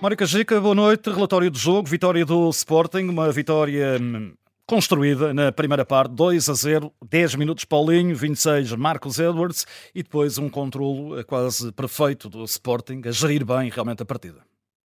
Mónica Gica, boa noite. Relatório do jogo, vitória do Sporting, uma vitória hum, construída na primeira parte, 2 a 0, 10 minutos Paulinho, 26 Marcos Edwards e depois um controle quase perfeito do Sporting, a gerir bem realmente a partida.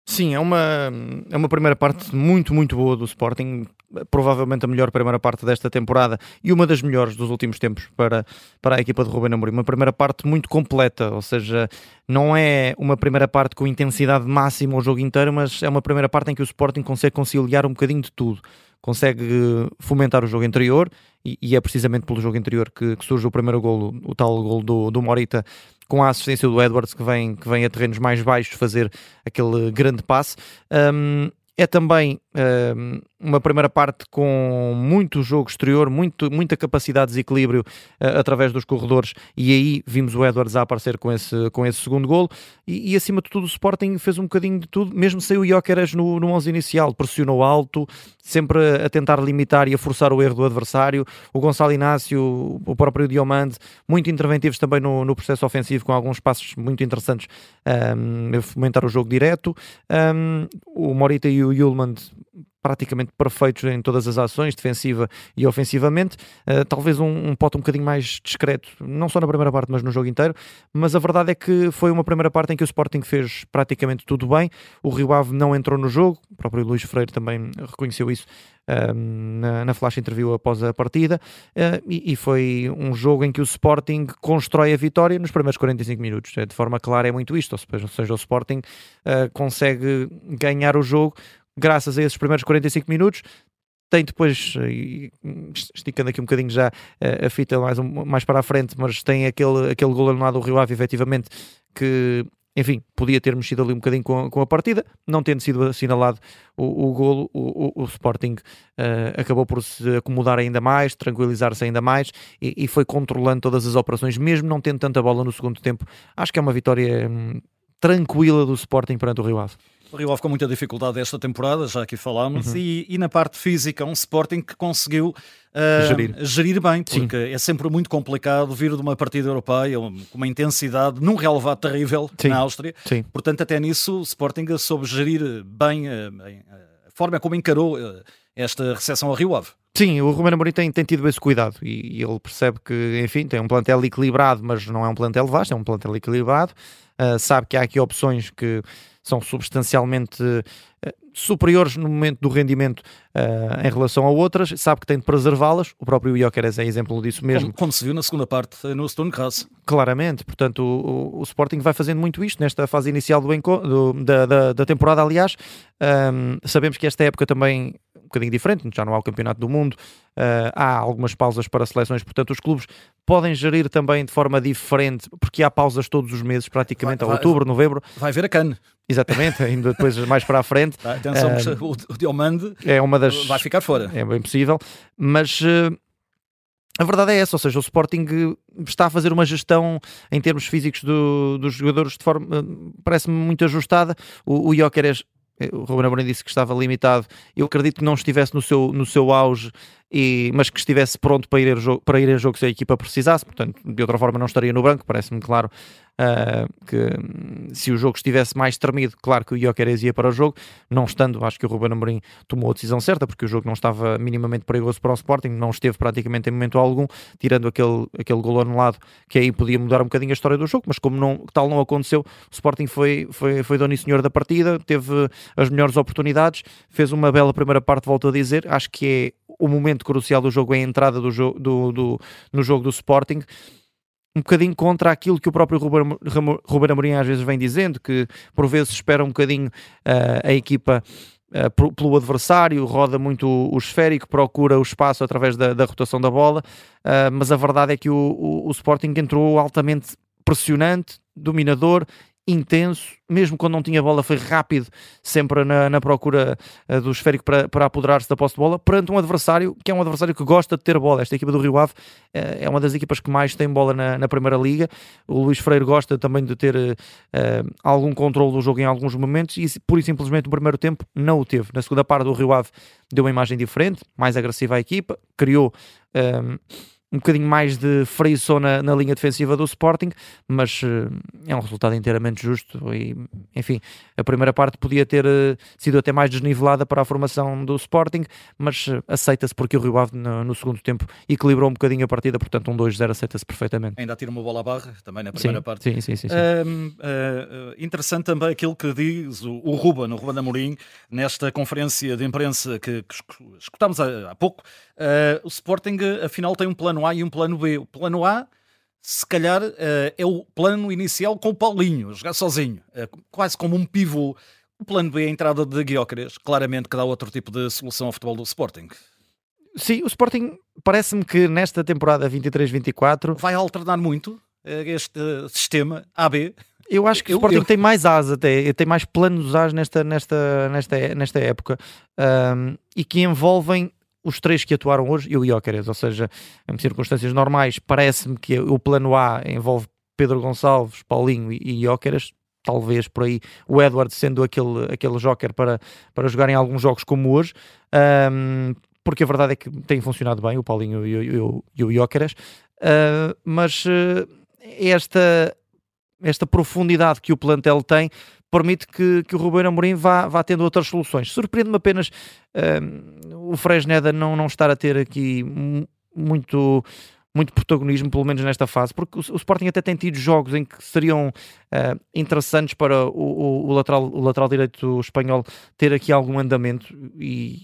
Sim, é uma, é uma primeira parte muito, muito boa do Sporting. Provavelmente a melhor primeira parte desta temporada e uma das melhores dos últimos tempos para, para a equipa de Ruben Amorim. Uma primeira parte muito completa, ou seja, não é uma primeira parte com intensidade máxima o jogo inteiro, mas é uma primeira parte em que o Sporting consegue conciliar um bocadinho de tudo. Consegue fomentar o jogo interior e, e é precisamente pelo jogo interior que, que surge o primeiro golo, o tal golo do, do Morita com a assistência do Edwards, que vem, que vem a terrenos mais baixos fazer aquele grande passe. Um, é também uh, uma primeira parte com muito jogo exterior, muito, muita capacidade de desequilíbrio uh, através dos corredores, e aí vimos o Edwards a aparecer com esse, com esse segundo golo. E, e acima de tudo, o Sporting fez um bocadinho de tudo, mesmo sem o Jóqueres no, no 11 inicial, pressionou alto, sempre a tentar limitar e a forçar o erro do adversário. O Gonçalo Inácio, o próprio Diomande, muito interventivos também no, no processo ofensivo, com alguns passos muito interessantes um, a fomentar o jogo direto. Um, o Morita e o Yulman praticamente perfeitos em todas as ações, defensiva e ofensivamente. Uh, talvez um, um pote um bocadinho mais discreto, não só na primeira parte, mas no jogo inteiro. Mas a verdade é que foi uma primeira parte em que o Sporting fez praticamente tudo bem. O Rio Ave não entrou no jogo, o próprio Luís Freire também reconheceu isso uh, na, na flash interview após a partida. Uh, e, e, foi um jogo em que o Sporting constrói a vitória nos primeiros 45 minutos. De forma clara, é muito isto. Ou seja, o Sporting consegue ganhar o jogo graças a esses primeiros 45 minutos, tem depois, eh, esticando aqui um bocadinho já eh, a fita mais, mais para a frente, mas tem aquele, aquele gol anulado do Rio Ave, efetivamente, que, enfim, podia ter mexido ali um bocadinho com, com a partida, não tendo sido assinalado o, o golo, o, o, o Sporting uh, acabou por se acomodar ainda mais, tranquilizar-se ainda mais e, e, foi controlando todas as operações, mesmo não tendo tanta bola no segundo tempo. Acho que é uma vitória hum, tranquila do Sporting perante o Rio Ave. O Rio Ave com muita dificuldade esta temporada, já aqui falámos, uhum. e, e, na parte física, um Sporting que conseguiu uh, gerir. gerir. bem, porque Sim. é sempre muito complicado vir de uma partida europeia com uma intensidade num relevado terrível Sim. na Áustria. Sim. Portanto, até nisso, o Sporting soube gerir bem uh, a forma como encarou uh, esta recepção ao Rio Ave. Sim, o Romero Amorim tem, tem, tido esse cuidado e, e, ele percebe que, enfim, tem um plantel equilibrado, mas não é um plantel vasto, é um plantel equilibrado. Uh, sabe que há aqui opções que são substancialmente uh, superiores no momento do rendimento uh, em relação a outras, sabe que tem de preservá-las. O próprio Iokeres é exemplo disso mesmo. Como, como, se viu na segunda parte no Stone Cross. Claramente, portanto, o, o, o, Sporting vai fazendo muito isto nesta fase inicial do, do da, da, da, temporada. Aliás, um, sabemos que esta época também bocadinho diferente, já não há o Campeonato do Mundo, uh, há algumas pausas para seleções, portanto, os clubes podem gerir também de forma diferente, porque há pausas todos os meses, praticamente, vai, a outubro, novembro. Vai ver a CAN. Exatamente, ainda depois mais para a frente. Tá, atenção, uh, o Diomande é uma das, vai ficar fora. É bem possível, mas uh, a verdade é essa, ou seja, o Sporting está a fazer uma gestão em termos físicos do, dos jogadores de forma, parece-me muito ajustada. O, o Jokeres o Ruben Amorim disse que estava limitado. Eu acredito que não estivesse no seu, no seu auge, e, mas que estivesse pronto para ir, a jogo, para ir a jogo se a equipa precisasse. Portanto, de outra forma, não estaria no banco. Parece-me claro Uh, que hum, se o jogo estivesse mais tremido, claro que o Ioqueres ia para o jogo, não estando, acho que o Ruben Amorim tomou a decisão certa, porque o jogo não estava minimamente perigoso para o Sporting, não esteve praticamente em momento algum, tirando aquele, aquele gol anulado, que aí podia mudar um bocadinho a história do jogo, mas como não, tal não aconteceu, o Sporting foi, foi, foi dono e senhor da partida, teve as melhores oportunidades, fez uma bela primeira parte, volto a dizer, acho que é o momento crucial do jogo, é a entrada do, jogo, do, do no jogo do Sporting, um bocadinho contra aquilo que o próprio Ruben Amorim às vezes vem dizendo, que por vezes espera um bocadinho uh, a equipa uh, pelo adversário, roda muito o, o, esférico, procura o espaço através da, da rotação da bola, uh, mas a verdade é que o, o, o Sporting entrou altamente pressionante, dominador intenso, mesmo quando não tinha bola, foi rápido, sempre na, na procura uh, do esférico para, para apoderar-se da posse de bola, perante um adversário que é um adversário que gosta de ter bola. Esta equipa do Rio Ave uh, é uma das equipas que mais tem bola na, na Primeira Liga. O Luís Freire gosta também de ter uh, algum controle do jogo em alguns momentos e, pura e simplesmente, no primeiro tempo não o teve. Na segunda parte, o Rio Ave deu uma imagem diferente, mais agressiva à equipa, criou bocadinho mais de frição na, na, linha defensiva do Sporting, mas uh, é um resultado inteiramente justo e, enfim, a primeira parte podia ter uh, sido até mais desnivelada para a formação do Sporting, mas uh, aceita-se porque o Rio Ave no, no, segundo tempo equilibrou um bocadinho a partida, portanto um 2-0 aceita-se perfeitamente. Ainda tira uma bola à barra, também na primeira sim, parte. Sim, sim, sim. sim. interessante também aquilo que diz o, o Ruben, o Ruben Amorim, nesta conferência de imprensa que, que escutámos há, há pouco, o Sporting afinal tem um plano plano A e um plano B. O plano A, se calhar, uh, é o plano inicial com o Paulinho, jogar sozinho, uh, quase como um pivô. O plano B é a entrada de Guiócares, claramente que dá outro tipo de solução ao futebol do Sporting. Sim, o Sporting parece-me que nesta temporada 23-24 vai alternar muito eh, este sistema AB. Eu acho que o Sporting eu... tem mais as até, tem mais planos as nesta, nesta, nesta, nesta época um, e que envolvem os três que atuaram hoje e o ou seja, em circunstâncias normais, parece-me que o plano A envolve Pedro Gonçalves, Paulinho e Iócares, talvez por aí o Edward sendo aquele, aquele joker para, para jogar em alguns jogos como hoje, um, porque a verdade é que tem funcionado bem o Paulinho e, o Iócares, uh, mas uh, esta, esta profundidade que o plantel tem permite que, que o Ruben Amorim vá, vá tendo outras soluções. Surpreende-me apenas uh, o Fresneda não, não estar a ter aqui muito muito protagonismo, pelo menos nesta fase, porque o, o, Sporting até tem tido jogos em que seriam uh, interessantes para o, o, o, lateral, o lateral direito espanhol ter aqui algum andamento e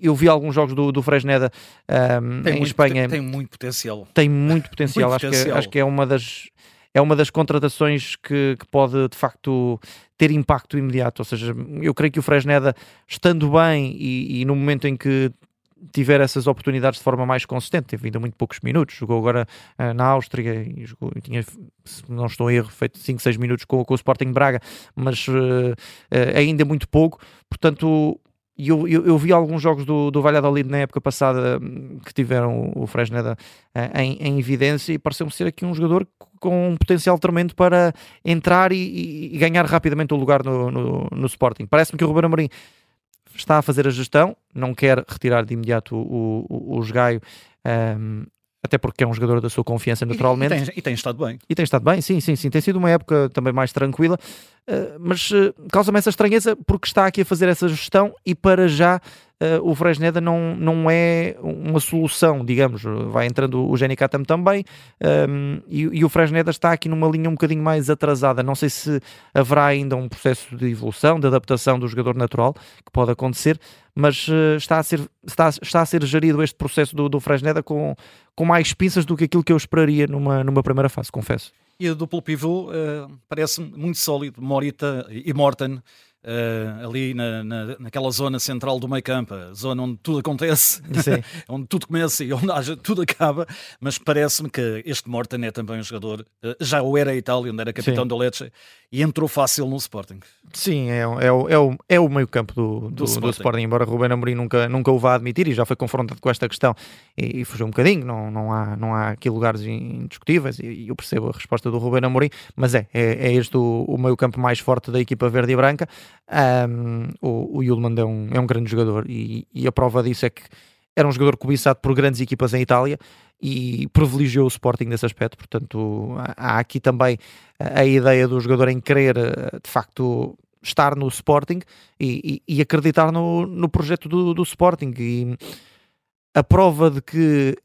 eu vi alguns jogos do, do Fresneda um, em muito, Espanha. Tem, tem, muito potencial. Tem muito potencial. muito acho, potencial. Que, acho que é uma das é uma das contratações que, que, pode de facto ter impacto imediato. Ou seja, eu creio que o Fresneda, estando bem e, e no momento em que tiver essas oportunidades de forma mais consistente, teve ainda muito poucos minutos, jogou agora uh, na Áustria e jogou, tinha, se não estou em erro, feito 5, 6 minutos com, com o Sporting Braga, mas uh, uh, ainda muito pouco, portanto e eu, eu, eu, vi alguns jogos do, do Valladolid na época passada hum, que tiveram o Fresneda uh, em, em, evidência e pareceu-me ser aqui um jogador com um potencial tremendo para entrar e, e ganhar rapidamente o lugar no, no, no Sporting. Parece-me que o Ruben Amorim está a fazer a gestão, não quer retirar de imediato o, o, o Jogaio um, até porque é um jogador da sua confiança naturalmente. E, e, tem, e, tem, estado bem. E tem estado bem, sim, sim, sim. Tem sido uma época também mais tranquila, uh, mas uh, causa-me essa estranheza porque está aqui a fazer essa gestão e para já uh, o Fresneda não, não é uma solução, digamos. Vai entrando o Jenny Katam também um, e, e, o Fresneda está aqui numa linha um bocadinho mais atrasada. Não sei se haverá ainda um processo de evolução, de adaptação do jogador natural que pode acontecer, mas uh, está, a ser, está, está a ser gerido este processo do, do Fresneda com, com mais pinças do que aquilo que eu esperaria numa, numa primeira fase, confesso. E o duplo pivô uh, parece muito sólido, Morita e Morten uh, ali na, na, naquela zona central do meio campo, zona onde tudo acontece, onde tudo começa e onde haja, tudo acaba, mas parece-me que este Morten é também um jogador, uh, já o era a Itália, onde era capitão Sim. do Lecce, e entrou fácil no Sporting. Sim, é, é, é, o, é o meio campo do, do, do, Sporting. do Sporting, embora Ruben Amorim nunca, nunca o vá admitir e já foi confrontado com esta questão e, e fugiu um bocadinho, não, não, há, não há aqui lugares indiscutíveis e, e eu percebo a resposta do Ruben Amorim, mas é, é, é este o, o meio campo mais forte da equipa verde e branca. Um, o, o Yulman é um, é um grande jogador e, e a prova disso é que era um jogador cobiçado por grandes equipas em Itália e privilegiou o Sporting nesse aspecto. Portanto, há aqui também a ideia do jogador em querer eh, de facto estar no Sporting e, e, e acreditar no, no projeto do, do, Sporting. E a prova de que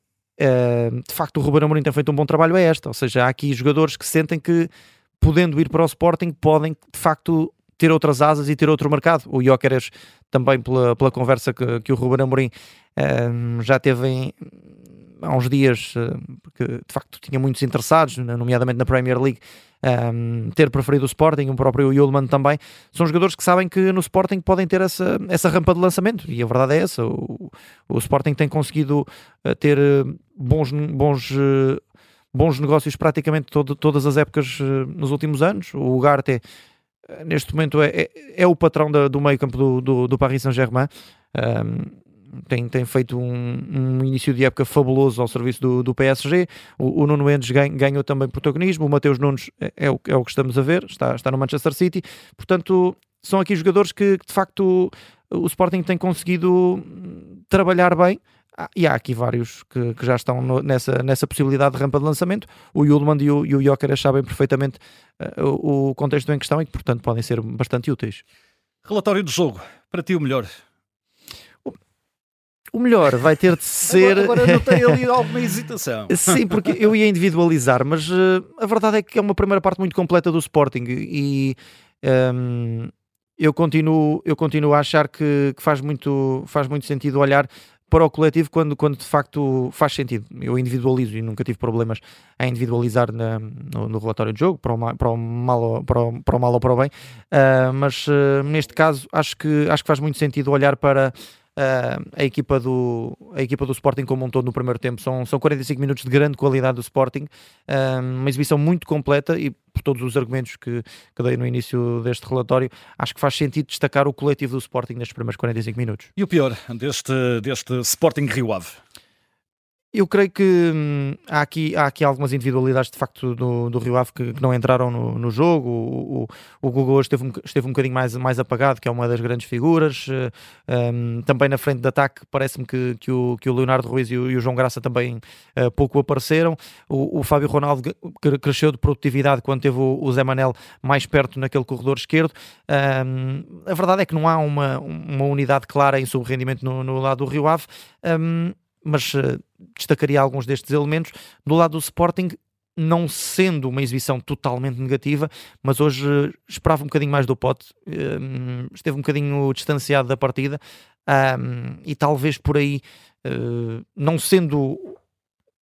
uh, de facto o Ruben Amorim tem feito um bom trabalho é esta. Ou seja, há aqui jogadores que sentem que podendo ir para o Sporting podem de facto ter outras asas e ter outro mercado. O Jóqueres também pela, pela conversa que, que o Ruben Amorim um, já teve em, há uns dias, porque de facto tinha muitos interessados, nomeadamente na Premier League, um, ter preferido o Sporting, o próprio Yulman também, são jogadores que sabem que no Sporting podem ter essa, essa rampa de lançamento, e a verdade é essa, o, o Sporting tem conseguido eh, ter eh, bons, bons eh, bons negócios praticamente todo, todas as épocas nos últimos anos. O Ugarte neste momento é, é, é o patrão da, do meio campo do, do, do Paris Saint-Germain. Um, tem, tem feito um, um, início de época fabuloso ao serviço do, do PSG. O, o Nuno Mendes ganhou também protagonismo. O Mateus Nunes é, é, o, é o que estamos a ver, está, está no Manchester City. Portanto, são aqui jogadores que, de facto o Sporting tem conseguido trabalhar bem e há aqui vários que, que já estão no, nessa, nessa possibilidade de rampa de lançamento. O Yulman e o, e o Jokeres sabem perfeitamente uh, o, o contexto em questão e que, portanto, podem ser bastante úteis. Relatório do jogo, para ti o melhor. O melhor vai ter de ser. Agora, agora notei ali alguma hesitação. Sim, porque eu ia individualizar, mas uh, a verdade é que é uma primeira parte muito completa do Sporting e um, eu, continuo, eu continuo a achar que, que, faz, muito, faz muito sentido olhar para o coletivo quando, quando de facto faz sentido. Eu individualizo e nunca tive problemas a individualizar na, no, no, relatório de jogo, para o, para o, mal, para o, para o mal ou para o bem, uh, mas uh, neste caso acho que, acho que faz muito sentido olhar para Uh, a, equipa do, a equipa do Sporting como um todo no primeiro tempo. São, são 45 minutos de grande qualidade do Sporting, uh, uma exibição muito completa e por todos os argumentos que, que dei no início deste relatório, acho que faz sentido destacar o coletivo do Sporting nestes primeiros 45 minutos. E o pior deste, deste Sporting Rio Ave? Eu creio que hum, há, aqui, há aqui algumas individualidades de facto do, do Rio Ave que, que não entraram no, no jogo. O, o, o Google esteve um, esteve um bocadinho mais, mais apagado, que é uma das grandes figuras. Um, também na frente de ataque, parece-me que, que, o, que o Leonardo Ruiz e o, e o João Graça também uh, pouco apareceram. O, o Fábio Ronaldo cresceu de produtividade quando teve o, o Zé Manel mais perto naquele corredor esquerdo. Um, a verdade é que não há uma, uma unidade clara em sobre rendimento no, no lado do Rio Ave. Um, mas uh, destacaria alguns destes elementos. Do lado do Sporting, não sendo uma exibição totalmente negativa, mas hoje uh, esperava um bocadinho mais do pote, uh, esteve um bocadinho distanciado da partida e talvez por aí, não sendo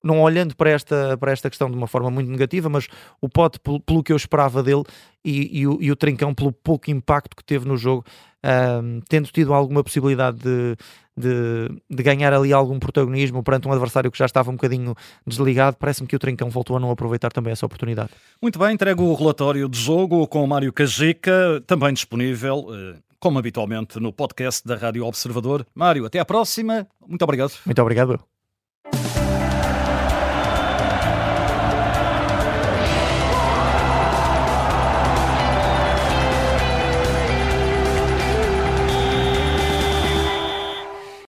não olhando para esta, para esta questão de uma forma muito negativa, mas o Pote, pelo, pelo que eu esperava dele, e, e, o, e, o, Trincão, pelo pouco impacto que teve no jogo, um, tendo tido alguma possibilidade de, de, de, ganhar ali algum protagonismo perante um adversário que já estava um bocadinho desligado, parece-me que o Trincão voltou a não aproveitar também essa oportunidade. Muito bem, entrego o relatório de jogo com o Mário Cajica, também disponível. Eh, como habitualmente no podcast da Rádio Observador. Mário, até à próxima. Muito obrigado. Muito obrigado.